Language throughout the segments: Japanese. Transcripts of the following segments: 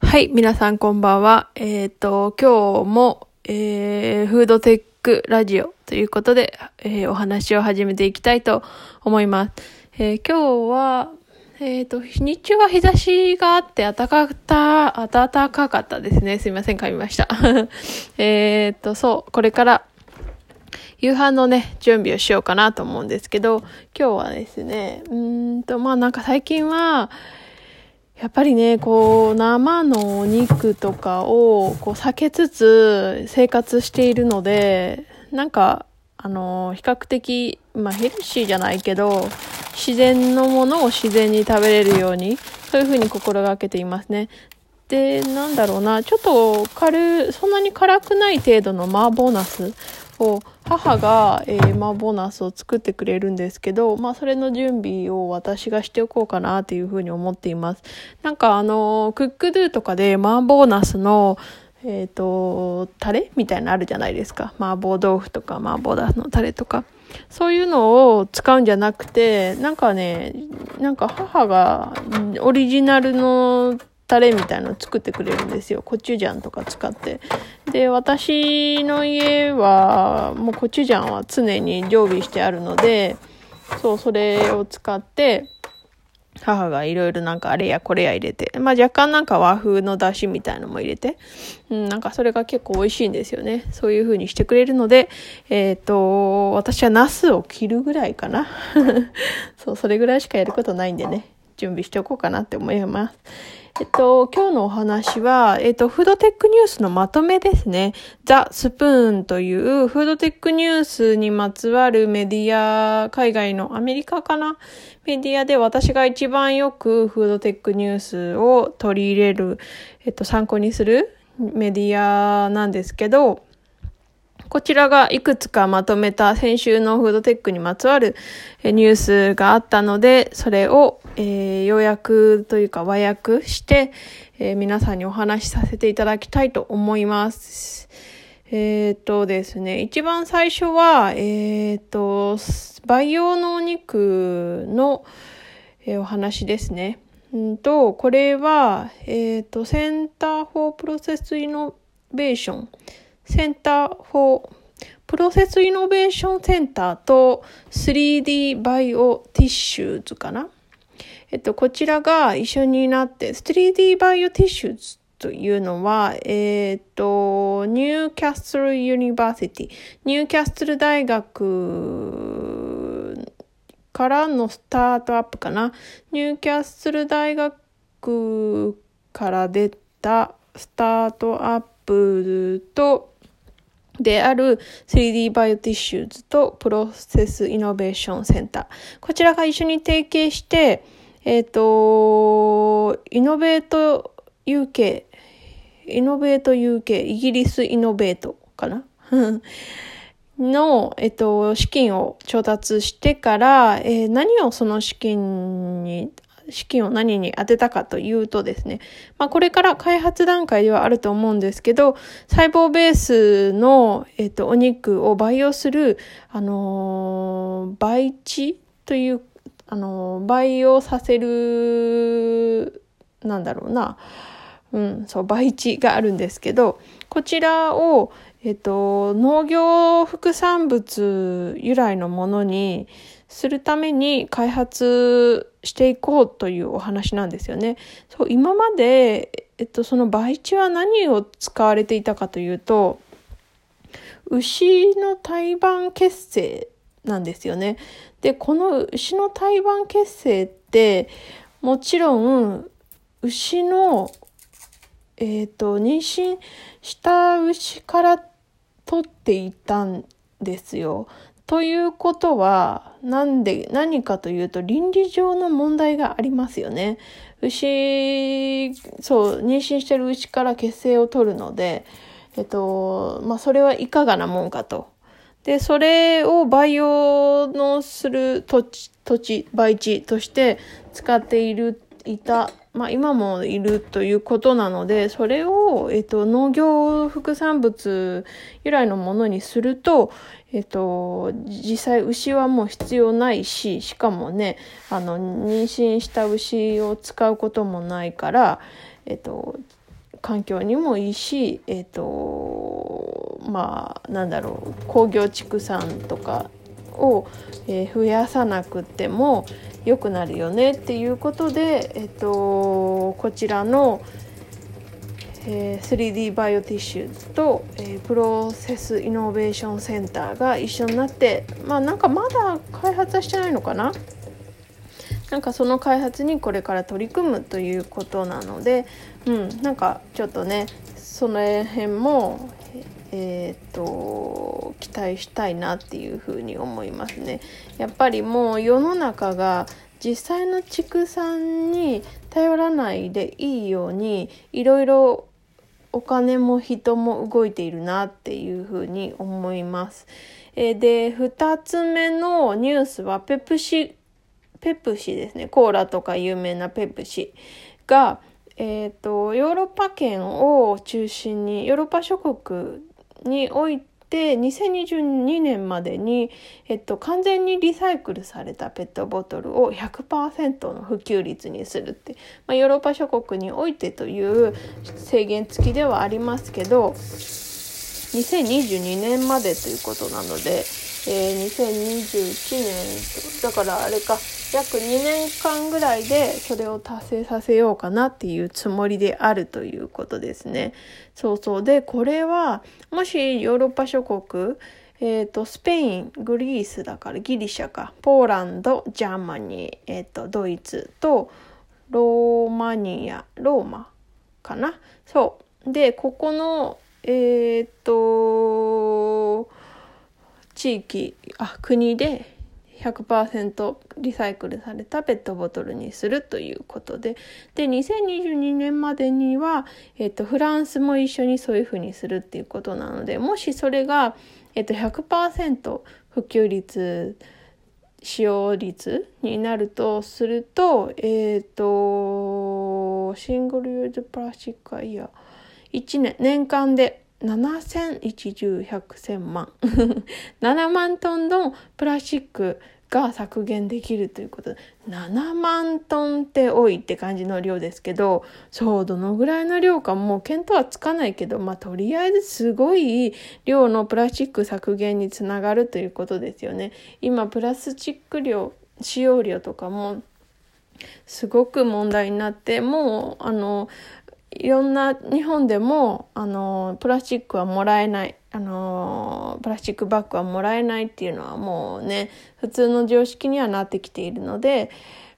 はい、皆さんこんばんは。えっ、と、今日も、えー、フードテックラジオということで、えーお話を始めていきたいと思います。えー今日は、えっ、と、日中は日差しがあって暖かかった、暖かかったですね。すいません、噛みました。えっと、そう、これから、夕飯のね、準備をしようかなと思うんですけど、今日はですね、うんと、まあなんか最近は、やっぱりね、こう、生のお肉とかを、こう、避けつつ生活しているので、なんか、あの、比較的、まあ、ヘルシーじゃないけど、自然のものを自然に食べれるように、そういうふうに心がけていますね。で、なんだろうな、ちょっと軽、そんなに辛くない程度の麻婆ナスを、母が、えー麻婆ナスを作ってくれるんですけど、まあ、それの準備を私がしておこうかなっていうふうに思っています。なんかあの、クックドゥとかで麻婆ナスの、えっ、と、タレみたいなのあるじゃないですか。麻婆豆腐とか麻婆ナスのタレとか。そういうのを使うんじゃなくて、なんかね、なんか母がオリジナルのタレみたいの作ってくれるんですよ。コチュジャンとか使って。で、私の家は、もうコチュジャンは常に常備してあるので、そう、それを使って、母がいろいろなんかあれやこれや入れて、まあ若干なんか和風の出汁みたいのも入れて、うん、なんかそれが結構美味しいんですよね。そういう風にしてくれるので、えっ、と、私はナスを切るぐらいかな。そう、それぐらいしかやることないんでね、準備しておこうかなって思います。えっと、今日のお話は、えっと、フードテックニュースのまとめですね。ザ・スプーンというフードテックニュースにまつわるメディア、海外のアメリカかなメディアで私が一番よくフードテックニュースを取り入れる、えっと、参考にするメディアなんですけど、こちらがいくつかまとめた先週のフードテックにまつわるニュースがあったので、それを、えー要約というか和訳して、えー皆さんにお話しさせていただきたいと思います。えっ、とですね、一番最初は、えっ、と、培養のお肉の、えーお話ですね。うんと、これは、えっ、と、 Centre for Process Innovation。Centre for Process Innovation Centre と 3D Bio-Tissues かな？えっと、こちらが一緒になって、3D Bio-Tissues というのは、えっと、 Newcastle University、ニューキャッスル大学からのスタートアップかな。ニューキャッスル大学から出たスタートアップと、である 3D Bio-Tissues と Process Innovation Centre。こちらが一緒に提携して、えっ、と、 Innovate UK、イノベート UK、イギリスイノベートかな？の、えっと、資金を調達してから、えー何をその資金に、資金を何に当てたかというとですね、まあこれから開発段階ではあると思うんですけど、細胞ベースの、えっと、お肉を培養する、あのー培地という、あの培養させる、なんだろうな、うん、そう、培地があるんですけど、こちらを、えっと、農業副産物由来のものにするために開発していこうというお話なんですよね。そう、今まで、えっと、その培地は何を使われていたかというと、牛の胎盤血清なんですよね。で、この牛の胎盤血清って、もちろん、牛の、えっ、と、妊娠した牛から取っていたんですよ。ということは、なんで、何かというと、倫理上の問題がありますよね。牛、そう、妊娠してる牛から血清を取るので、えっと、まあ、それはいかがなもんかと。で、それを培養のする土地、土地、培地として使っている、いた、まあ今もいるということなので、それを、えっと、農業副産物由来のものにすると、えっと、実際牛はもう必要ないし、しかもね、あの、妊娠した牛を使うこともないから、えっと、環境にもいいし、えっ、ー、と、まあ、なんだろう、工業畜産とかを、えー、増やさなくても良くなるよねっていうことで、えっ、ー、と、こちらの、え、3D バイオティッシュと、え、プロセスイノベーションセンターが一緒になってまあなんかまだ開発はしてないのかななんかその開発にこれから取り組むということなので、うん、なんかちょっとねその辺もえーと、期待したいなっていうふうに思いますね。やっぱりもう世の中が実際の畜産に頼らないでいいようにいろいろお金も人も動いているなっていうふうに思います。えー、で2つ目のニュースはペプシペプシですね。コーラとか有名なペプシが、えっ、ー、と、ヨーロッパ圏を中心に、ヨーロッパ諸国において、2022年までに、えっと、完全にリサイクルされたペットボトルを100%の普及率にするって、まあ、ヨーロッパ諸国においてという制限付きではありますけど、2022年までということなので、えー、2021年だからあれか約2年間ぐらいでそれを達成させようかなっていうつもりであるということですね。そうそう。で、これは、もしヨーロッパ諸国、えっ、ー、と、スペイン、 Greece だからギリシャか、ポーランド、 Germany、えっ、ー、と、ドイツと、 Romania、ローマかな。そう。で、ここの、えっ、ー、と、地域、あ、国で、100%リサイクルされたペットボトルにするということで。で2022年までには、えっと、フランスも一緒にそういうふうにするっていうことなのでもしそれが、えっと、100%普及率使用率になるとするとえっ、とシングルユーズプラスチックはや1年年間で7000、一十百千万。7万トンのプラスチックが削減できるということで、7万トンって多いって感じの量ですけど、そう、どのぐらいの量かもう見当はつかないけど、まあとりあえずすごい量のプラスチック削減につながるということですよね。今、プラスチック量、使用量とかもすごく問題になって、もう、あの、いろんな日本でもあのプラスチックはもらえないあのプラスチックバッグはもらえないっていうのはもうね普通の常識にはなってきているので、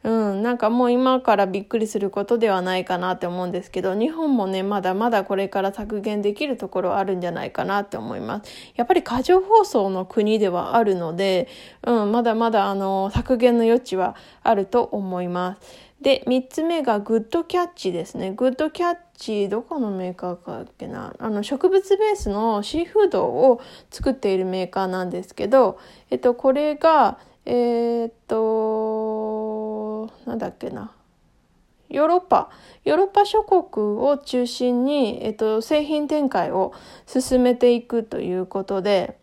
うん、なんかもう今からびっくりすることではないかなって思うんですけど日本もねまだまだこれから削減できるところあるんじゃないかなって思います。やっぱり過剰包装の国ではあるので、うん、まだまだあの削減の余地はあると思います。で、3つ目がグッドキャッチですね。グッドキャッチ、どこのメーカーかっけな。あの、植物ベースのシーフードを作っているメーカーなんですけど、えっと、これが、えー、っと、なんだっけな。ヨーロッパ、ヨーロッパ諸国を中心に、えっと、製品展開を進めていくということで、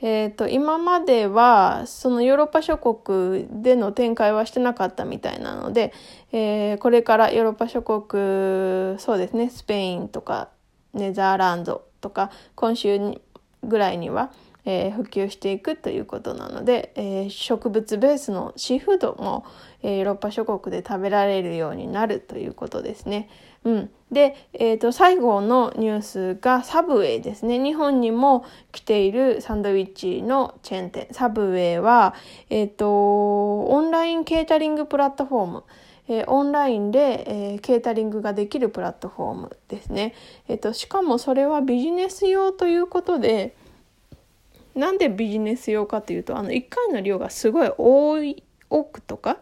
えーと、今まではそのヨーロッパ諸国での展開はしてなかったみたいなので、えー、これからヨーロッパ諸国そうですねスペインとかネザーランドとか今週ぐらいには、えー、普及していくということなので、えー、植物ベースのシーフードも、えー、ヨーロッパ諸国で食べられるようになるということですね。うん、で、えーと、最後のニュースがサブウェイですね。日本にも来ているサンドイッチのチェーン店。サブウェイは、えっ、ー、と、オンラインケータリングプラットフォーム。えー、オンラインで、えー、ケータリングができるプラットフォームですね。えっ、と、しかもそれはビジネス用ということで、なんでビジネス用かというと、あの、1回の量がすごい多い、多くとか、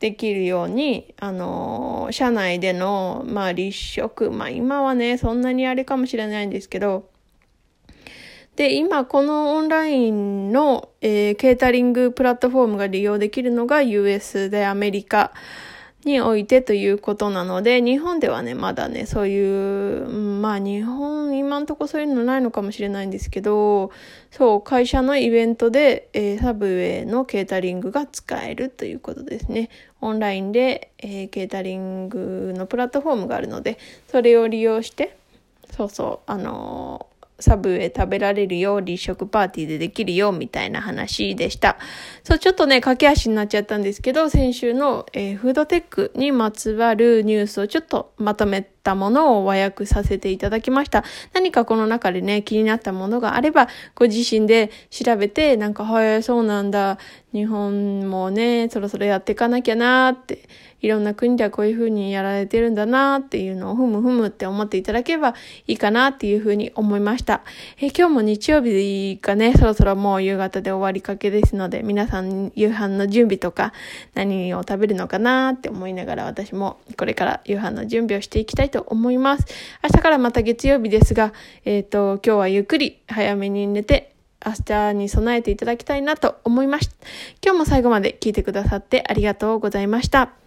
できるように、あの、社内での、まあ、立食、まあ、今はね、そんなにあれかもしれないんですけど、で、今、このオンラインの、えー、ケータリングプラットフォームが利用できるのが US でアメリカ。においてということなので、日本ではね、まだね、そういう、まあ日本、今んとこそういうのないのかもしれないんですけど、そう、会社のイベントで、えー、サブウェイのケータリングが使えるということですね。オンラインで、えー、ケータリングのプラットフォームがあるので、それを利用して、そうそう、あのサブウェイ食べられるよ、立食パーティーでできるよ、みたいな話でした。そう、ちょっとね、駆け足になっちゃったんですけど、先週の、えー、フードテックにまつわるニュースをちょっとまとめたものを和訳させていただきました。何かこの中でね、気になったものがあれば、ご自身で調べて、なんか、はい、そうなんだ、日本もね、そろそろやっていかなきゃなーって、いろんな国ではこういうふうにやられてるんだなっていうのをふむふむって思っていただければいいかなっていうふうに思いました。え今日も日曜日がね、そろそろもう夕方で終わりかけですので、皆さん夕飯の準備とか何を食べるのかなって思いながら私もこれから夕飯の準備をしていきたいと思います。明日からまた月曜日ですが、えっ、ー、と、今日はゆっくり早めに寝て明日に備えていただきたいなと思いました。今日も最後まで聞いてくださってありがとうございました。